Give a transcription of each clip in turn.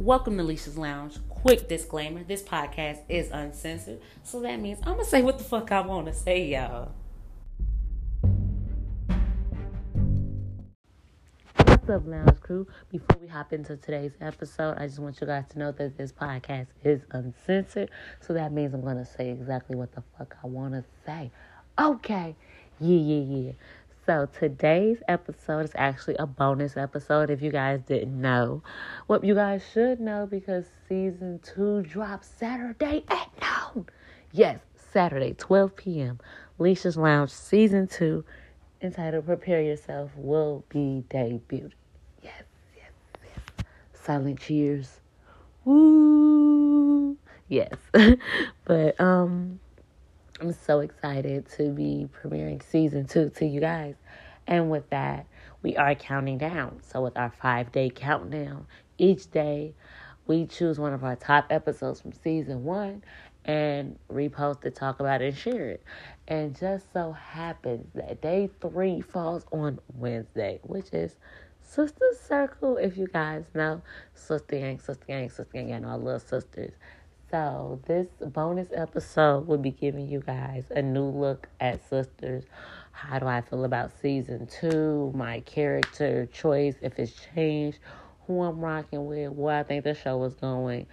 Welcome to Leshia's Lounge. Quick disclaimer this podcast is uncensored, so that means I'm gonna say what the fuck I wanna say, y'all. What's up, Lounge Crew? Before we hop into today's episode, I just want you guys to know that this podcast is uncensored, so that means I'm gonna say exactly what the fuck I wanna say. Okay, yeah, yeah, yeah. So today's episode is actually a bonus episode if you guys didn't know. What you guys should know because season two drops Saturday at noon. Yes, Saturday, 12 p.m. Leshia's Lounge season two, entitled Prepare Yourself, will be debuted. Yes, yes, yes. Silent cheers. Woo! Yes. but um I'm so excited to be premiering season two to you guys. And with that, we are counting down. So, with our five day countdown, each day we choose one of our top episodes from season one and repost it, talk about it, and share it. And just so happens that day three falls on Wednesday, which is Sister Circle. If you guys know, Sister Gang, Sister Gang, Sister Gang, and all little sisters. So, this bonus episode will be giving you guys a new look at Sisters. How do I feel about season two? My character choice, if it's changed, who I'm rocking with, where I think the show is going,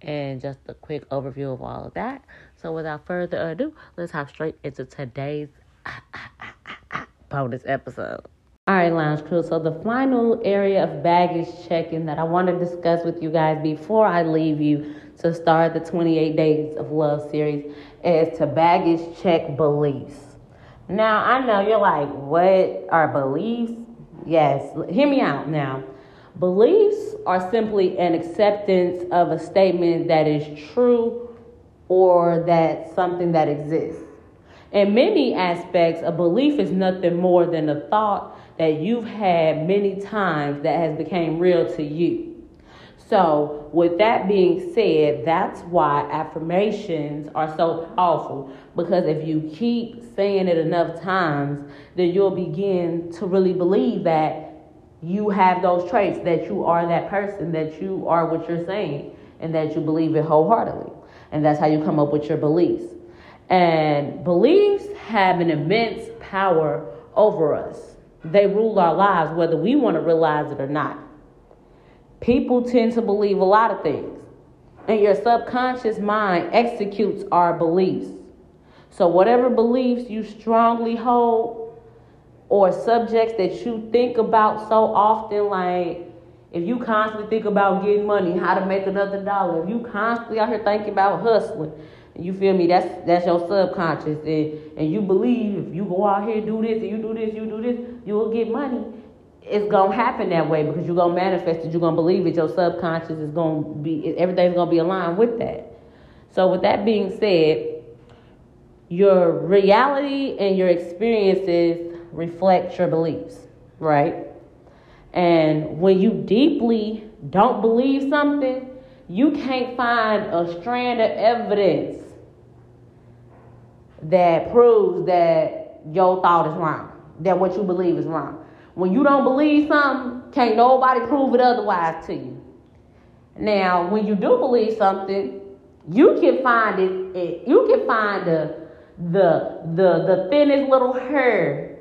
and just a quick overview of all of that. So, without further ado, let's hop straight into today's bonus episode. All right, Lounge Crew. So, the final area of baggage checking that I want to discuss with you guys before I leave you to start the 28 Days of Love series is to baggage check beliefs. Now, I know you're like, what are beliefs? Yes, hear me out now. Beliefs are simply an acceptance of a statement that is true or that something that exists. In many aspects, a belief is nothing more than a thought that you've had many times that has become real to you. So, with that being said, that's why affirmations are so powerful because if you keep saying it enough times, then you'll begin to really believe that you have those traits, that you are that person, that you are what you're saying, and that you believe it wholeheartedly. And that's how you come up with your beliefs. And beliefs have an immense power over us. They rule our lives, whether we want to realize it or not. People tend to believe a lot of things, and your subconscious mind executes our beliefs. So, whatever beliefs you strongly hold, or subjects that you think about so often, like if you constantly think about getting money, how to make another dollar, if you constantly out here thinking about hustling, you feel me? That's that's your subconscious, and and you believe if you go out here do this and you do this, you do this, you will get money it's gonna happen that way because you're gonna manifest it, you're gonna believe it, your subconscious is gonna be everything's gonna be aligned with that. So with that being said, your reality and your experiences reflect your beliefs, right? And when you deeply don't believe something, you can't find a strand of evidence that proves that your thought is wrong, that what you believe is wrong. When you don't believe something, can't nobody prove it otherwise to you. Now, when you do believe something, you can find it, you can find the the the the thinnest little hair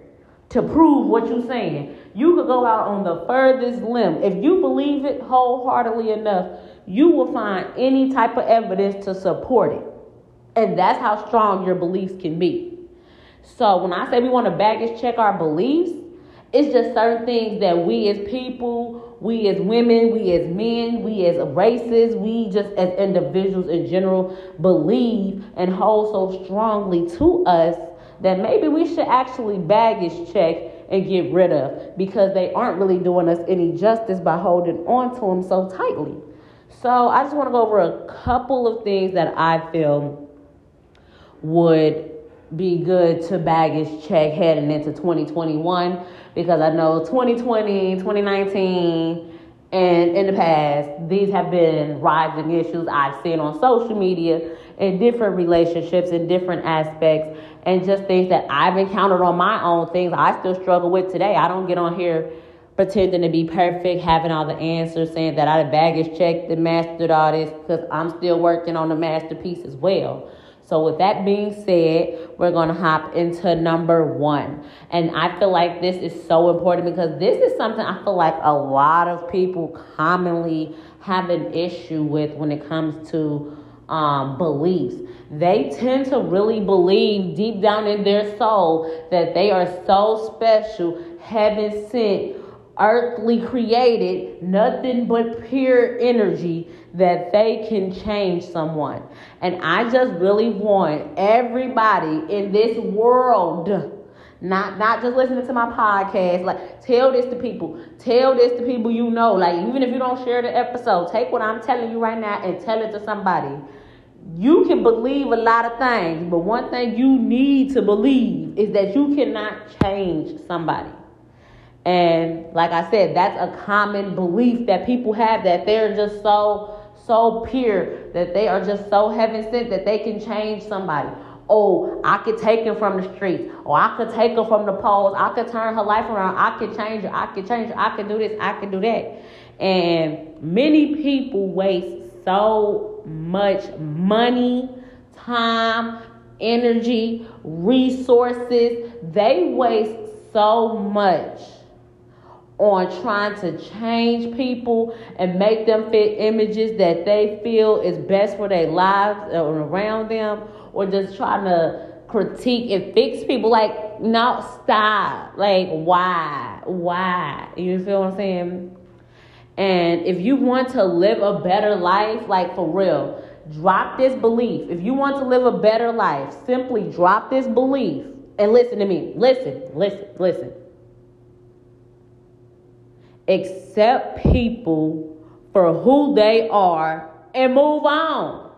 to prove what you're saying. You could go out on the furthest limb. If you believe it wholeheartedly enough, you will find any type of evidence to support it. And that's how strong your beliefs can be. So when I say we want to baggage check our beliefs, it's just certain things that we as people, we as women, we as men, we as races, we just as individuals in general believe and hold so strongly to us that maybe we should actually baggage check and get rid of because they aren't really doing us any justice by holding on to them so tightly. So I just want to go over a couple of things that I feel would be good to baggage check heading into 2021 because I know 2020, 2019, and in the past, these have been rising issues I've seen on social media in different relationships in different aspects and just things that I've encountered on my own things I still struggle with today. I don't get on here pretending to be perfect, having all the answers, saying that I baggage checked and mastered all this because I'm still working on the masterpiece as well. So, with that being said, we're to hop into number one. And I feel like this is so important because this is something I feel like a lot of people commonly have an issue with when it comes to um, beliefs. They tend to really believe deep down in their soul that they are so special, heaven sent, earthly created, nothing but pure energy that they can change someone. And I just really want everybody in this world. Not not just listening to my podcast. Like tell this to people. Tell this to people you know. Like even if you don't share the episode, take what I'm telling you right now and tell it to somebody. You can believe a lot of things, but one thing you need to believe is that you cannot change somebody. And like I said, that's a common belief that people have that they're just so so pure that they are just so heaven sent that they can change somebody. Oh, I could take him from the streets. Or I could take her from the poles. I could turn her life around. I could change her. I could change her. I could do this. I could do that. And many people waste so much money, time, energy, resources. They waste so much on trying to change people and make them fit images that they feel is best for their lives around them or just trying to critique and fix people. Like no stop. Like why? Why? You feel what i'm saying? And if you want to live a better life like for real drop this belief. If you want to live a better life simply drop this belief. And listen to me. Listen listen listen accept people for who they are and move on.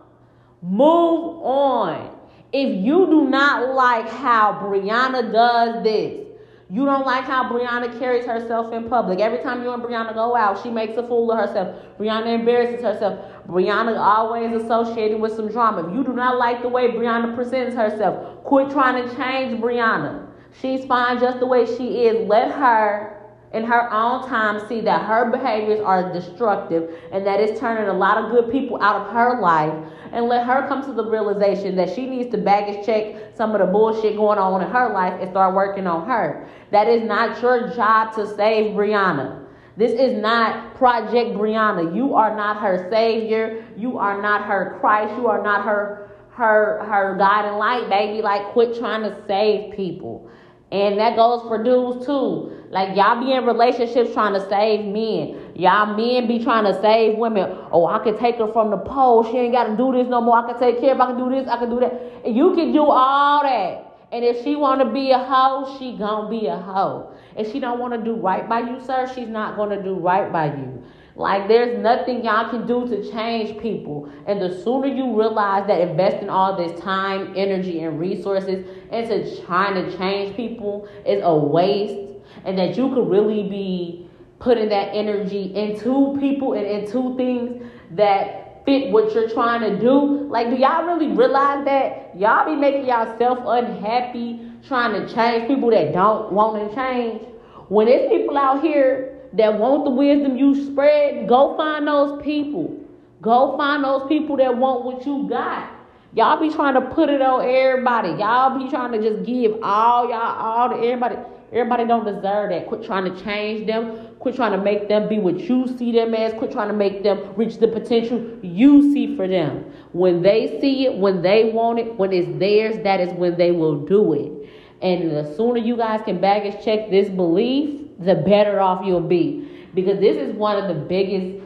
Move on. If you do not like how Brianna does this, you don't like how Brianna carries herself in public. Every time you and Brianna go out, she makes a fool of herself. Brianna embarrasses herself. Brianna always associated with some drama. If you do not like the way Brianna presents herself, quit trying to change Brianna. She's fine just the way she is. Let her in her own time see that her behaviors are destructive and that it's turning a lot of good people out of her life and let her come to the realization that she needs to baggage check some of the bullshit going on in her life and start working on her. That is not your job to save Brianna. This is not Project Brianna. You are not her savior. You are not her Christ. You are not her her her God light, baby. Like quit trying to save people. And that goes for dudes too. Like y'all be in relationships trying to save men. Y'all men be trying to save women. Oh, I can take her from the pole. She ain't got to do this no more. I can take care of. I can do this. I can do that. And you can do all that. And if she want to be a hoe, she gonna be a hoe. If she don't want to do right by you, sir, she's not gonna do right by you. Like there's nothing y'all can do to change people. And the sooner you realize that investing all this time, energy, and resources into trying to change people is a waste, and that you could really be putting that energy into people and into things that fit what you're trying to do. Like, do y'all really realize that y'all be making yourself unhappy trying to change people that don't want to change? When there's people out here that want the wisdom you spread, go find those people. Go find those people that want what you got. Y'all be trying to put it on everybody. Y'all be trying to just give all y'all all to everybody. Everybody don't deserve that. Quit trying to change them. Quit trying to make them be what you see them as. Quit trying to make them reach the potential you see for them. When they see it, when they want it, when it's theirs, that is when they will do it. And the sooner you guys can baggage check this belief, the better off you'll be. Because this is one of the biggest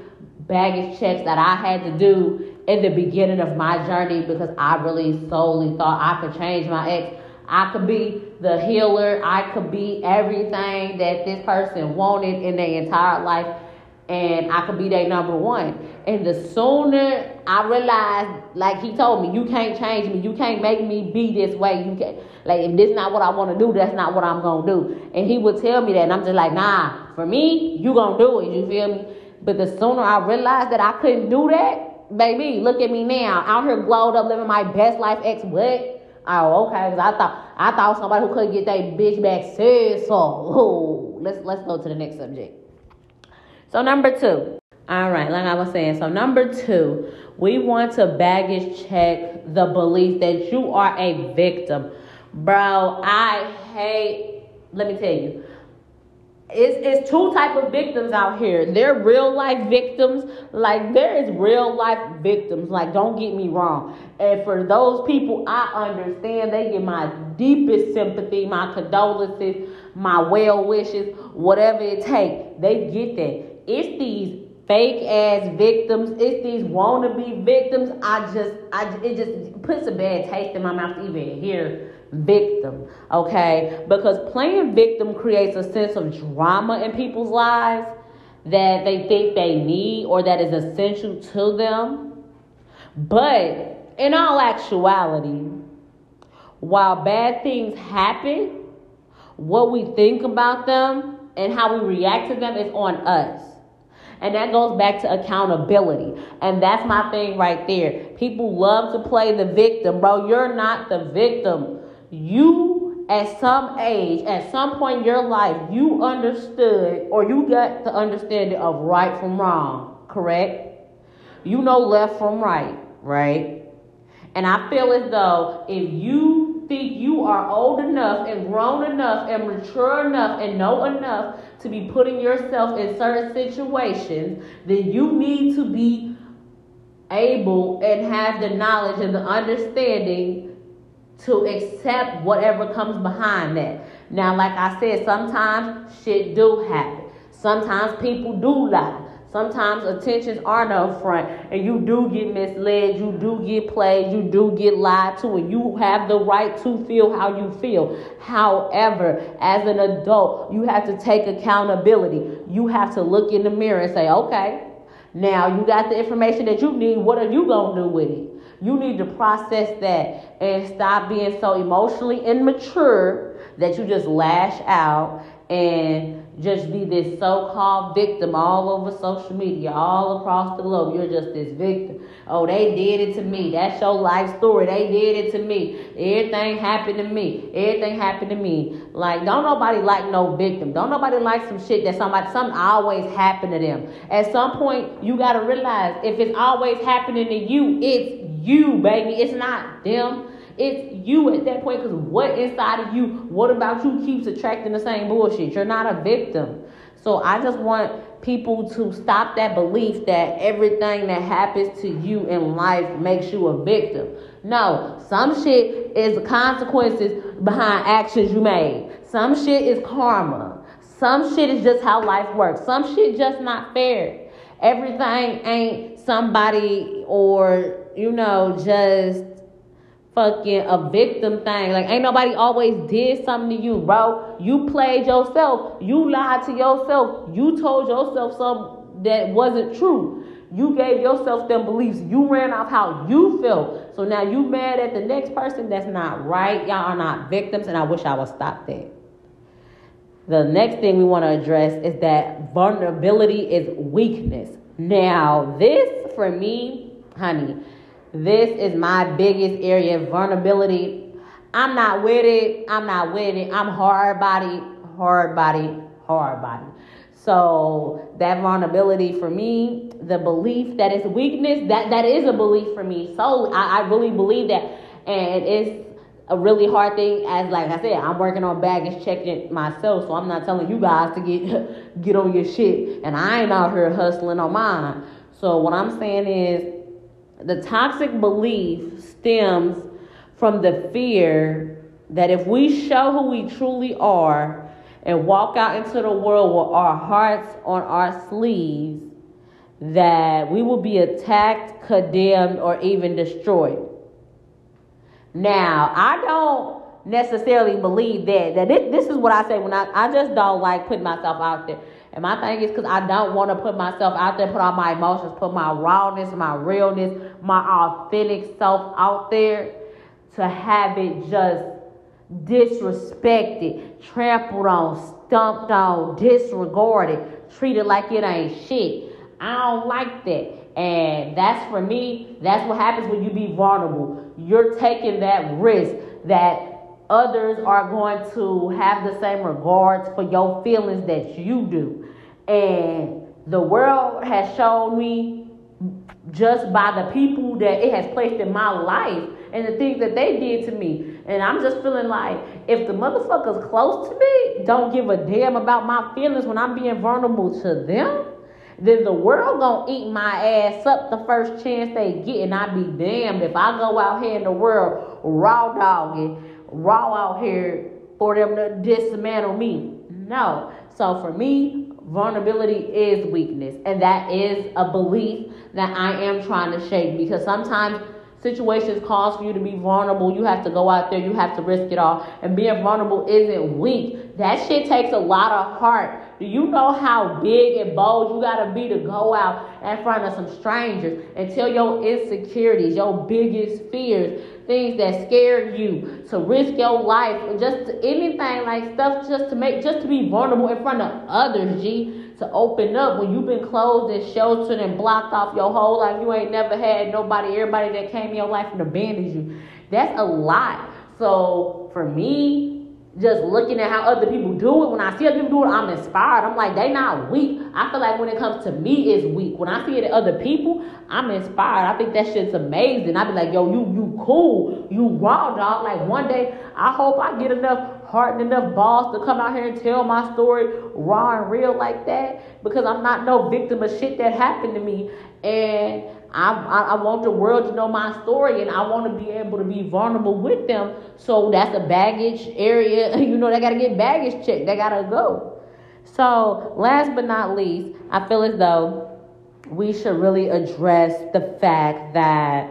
baggage checks that I had to do in the beginning of my journey because I really solely thought I could change my ex. I could be the healer. I could be everything that this person wanted in their entire life. And I could be their number one. And the sooner I realized, like he told me, you can't change me. You can't make me be this way. You can't. Like, if this is not what I want to do, that's not what I'm to do. And he would tell me that. And I'm just like, nah, for me, you to do it. You feel me? But the sooner I realized that I couldn't do that, baby, look at me now. Out here glowed up, living my best life. Ex what? Oh, okay. Cause I thought I thought somebody who couldn't get that bitch back said so. Let's let's go to the next subject. So, number two. All right, like I was saying. So, number two, we want to baggage check the belief that you are a victim. Bro, I hate, let me tell you, it's, it's two type of victims out here. They're real life victims. Like there is real life victims. Like don't get me wrong. And for those people, I understand. They get my deepest sympathy, my condolences, my well wishes, whatever it takes. They get that. It's these fake ass victims. It's these wannabe victims. I just, I it just puts a bad taste in my mouth to even hear victim, okay? Because playing victim creates a sense of drama in people's lives that they think they need or that is essential to them. But in all actuality, while bad things happen, what we think about them and how we react to them is on us. And that goes back to accountability. And that's my thing right there. People love to play the victim, bro. You're not the victim you at some age, at some point in your life, you understood or you got the understanding of right from wrong, correct? You know left from right, right? And I feel as though if you think you are old enough and grown enough and mature enough and know enough to be putting yourself in certain situations, then you need to be able and have the knowledge and the understanding to accept whatever comes behind that. Now, like I said, sometimes shit do happen. Sometimes people do lie. Sometimes attentions aren't up front and you do get misled, you do get played, you do get lied to, and you have the right to feel how you feel. However, as an adult, you have to take accountability. You have to look in the mirror and say, okay, now you got the information that you need. What are you going to do with it? You need to process that and stop being so emotionally immature that you just lash out and just be this so-called victim all over social media, all across the globe. You're just this victim. Oh, they did it to me. That's your life story. They did it to me. Everything happened to me. Everything happened to me. Like, don't nobody like no victim. Don't nobody like some shit that somebody something always happened to them. At some point, you gotta realize if it's always happening to you, it's you, baby. It's not them. It's you at that point because what inside of you, what about you keeps attracting the same bullshit? You're not a victim. So I just want people to stop that belief that everything that happens to you in life makes you a victim. No, some shit is the consequences behind actions you made. Some shit is karma. Some shit is just how life works. Some shit just not fair. Everything ain't somebody or, you know, just fucking a victim thing. Like, ain't nobody always did something to you, bro. You played yourself. You lied to yourself. You told yourself something that wasn't true. You gave yourself them beliefs. You ran off how you felt. So now you mad at the next person. That's not right. Y'all are not victims, and I wish I would stop that. The next thing we want to address is that vulnerability is weakness. Now, this for me, honey, this is my biggest area of vulnerability. I'm not with it. I'm not with it. I'm hard body, hard body, hard body. So that vulnerability for me, the belief that it's weakness, that that is a belief for me. So I, I really believe that, and it's a really hard thing. As like I said, I'm working on baggage checking myself, so I'm not telling you guys to get get on your shit, and I ain't out here hustling on mine. So what I'm saying is the toxic belief stems from the fear that if we show who we truly are and walk out into the world with our hearts on our sleeves, that we will be attacked, condemned, or even destroyed. Now, I don't necessarily believe that. That this, is what I say when I, I just don't like putting myself out there. And my thing is because I don't want to put myself out there, put all my emotions, put my rawness, my realness, my authentic self out there to have it just disrespected, trampled on, stumped on, disregarded, treated like it ain't shit. I don't like that. And that's for me, that's what happens when you be vulnerable. You're taking that risk that others are going to have the same regards for your feelings that you do. And the world has shown me just by the people that it has placed in my life and the things that they did to me. And I'm just feeling like if the motherfuckers close to me don't give a damn about my feelings when I'm being vulnerable to them, then the world gonna eat my ass up the first chance they get, and I'd be damned if I go out here in the world raw dogging, raw out here for them to dismantle me. No. So for me, vulnerability is weakness, and that is a belief that I am trying to shake because sometimes situations cause for you to be vulnerable. You have to go out there, you have to risk it all. And being vulnerable isn't weak. That shit takes a lot of heart. Do you know how big and bold you gotta be to go out in front of some strangers and tell your insecurities, your biggest fears, things that scare you, to risk your life, just anything like stuff just to make just to be vulnerable in front of others, G to open up when you've been closed and sheltered and blocked off your whole life. You ain't never had nobody, everybody that came in your life and abandoned you. That's a lot. So for me, just looking at how other people do it, when I see other people do it, I'm inspired. I'm like, they not weak. I feel like when it comes to me, it's weak. When I see it in other people, I'm inspired. I think that shit's amazing. I be like, yo, you you cool, you raw dog. Like one day, I hope I get enough heart and enough balls to come out here and tell my story raw and real like that because I'm not no victim of shit that happened to me. And I, I, I, want the world to know my story and I want to be able to be vulnerable with them. So that's a baggage area. You know, they got to get baggage checked. They got to go. So, last but not least, I feel as though we should really address the fact that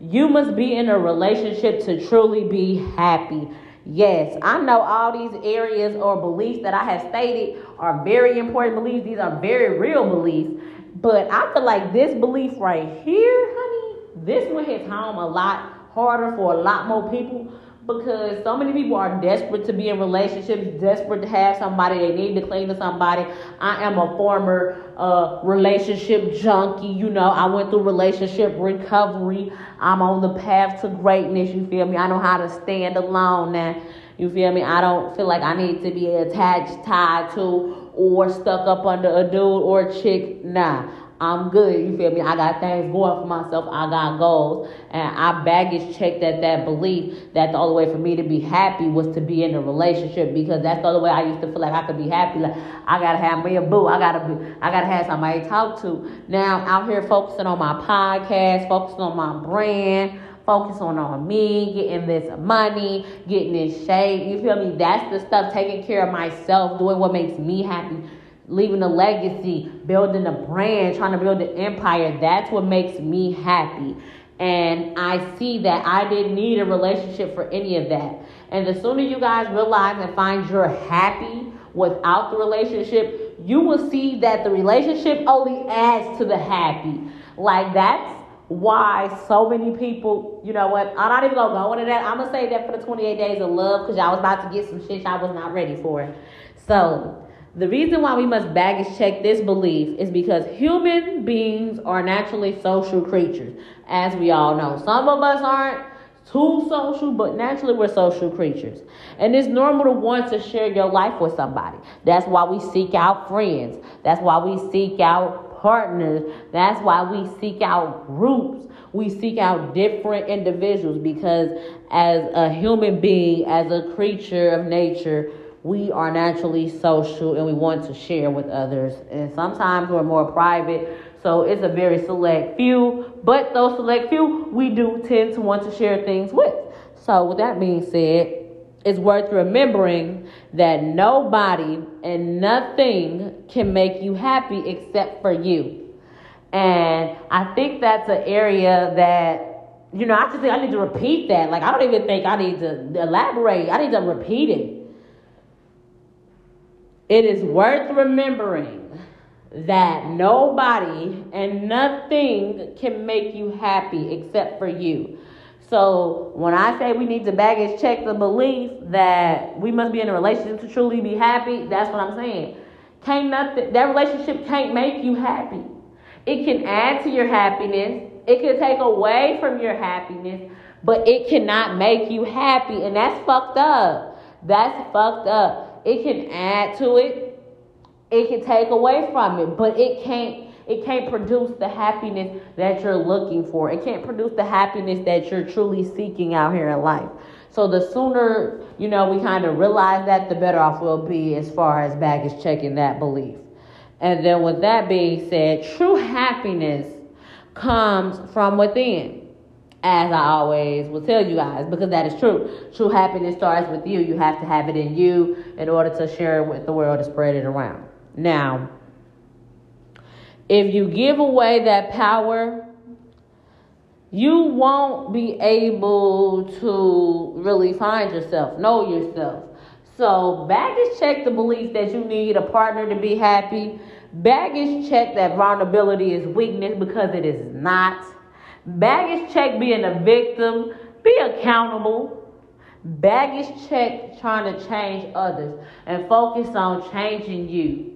you must be in a relationship to truly be happy. Yes, I know all these areas or beliefs that I have stated are very important beliefs. These are very real beliefs. But I feel like this belief right here, honey, this one hits home a lot harder for a lot more people because so many people are desperate to be in relationships, desperate to have somebody, they need to cling to somebody. I am a former uh, relationship junkie, you know, I went through relationship recovery. I'm on the path to greatness, you feel me? I know how to stand alone now. You feel me? I don't feel like I need to be attached, tied to, or stuck up under a dude or a chick. Nah, I'm good. You feel me? I got things going for myself. I got goals. And I baggage checked at that belief that the only way for me to be happy was to be in a relationship because that's the only way I used to feel like I could be happy. Like I gotta have me a boo. I gotta be I gotta have somebody to talk to. Now I'm out here focusing on my podcast, focusing on my brand focus on on me, getting this money, getting this shape. You feel me? That's the stuff, taking care of myself, doing what makes me happy, leaving a legacy, building a brand, trying to build an empire. That's what makes me happy. And I see that I didn't need a relationship for any of that. And the sooner you guys realize and find you're happy without the relationship, you will see that the relationship only adds to the happy. Like that's why so many people, you know what, I'm not even gonna go into that. I'm gonna say that for the 28 days of love because y'all was about to get some shit I was not ready for. So, the reason why we must baggage check this belief is because human beings are naturally social creatures, as we all know. Some of us aren't too social, but naturally we're social creatures. And it's normal to want to share your life with somebody. That's why we seek out friends. That's why we seek out partners. That's why we seek out groups. We seek out different individuals because, as a human being, as a creature of nature, we are naturally social and we want to share with others. And sometimes we're more private, so it's a very select few. But those select few, we do tend to want to share things with. So, with that being said, it's worth remembering that nobody and nothing can make you happy except for you. And I think that's an area that, you know, I just think I need to repeat that. Like, I don't even think I need to elaborate, I need to repeat it. It is worth remembering that nobody and nothing can make you happy except for you. So when I say we need to baggage check the belief that we must be in a relationship to truly be happy, that's what I'm saying. Can't nothing that relationship can't make you happy. It can add to your happiness. It can take away from your happiness, but it cannot make you happy, and that's fucked up. That's fucked up. It can add to it. it can take away from it, but it can't it can't produce the happiness that you're looking for. It can't produce the happiness that you're truly seeking out here in life. So the sooner, you know, we kind of realize that, the better off we'll be as far as baggage checking that belief. And then with that being said, true happiness comes from within. As I always will tell you guys, because that is true. True happiness starts with you. You have to have it in you in order to share it with the world and spread it around. Now, if you give away that power, you won't be able to really find yourself, know yourself. So, baggage check the belief that you need a partner to be happy. Baggage check that vulnerability is weakness because it is not. Baggage check being a victim. Be accountable. Baggage check trying to change others and focus on changing you.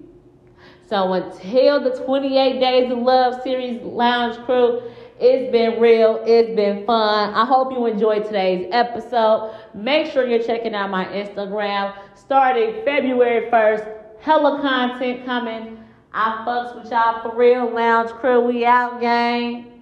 So until the 28 Days of Love series lounge crew, it's been real. It's been fun. I hope you enjoyed today's episode. Make sure you're checking out my Instagram starting February 1st. Hella content coming. I fucks with y'all for real. Lounge crew, we out, gang.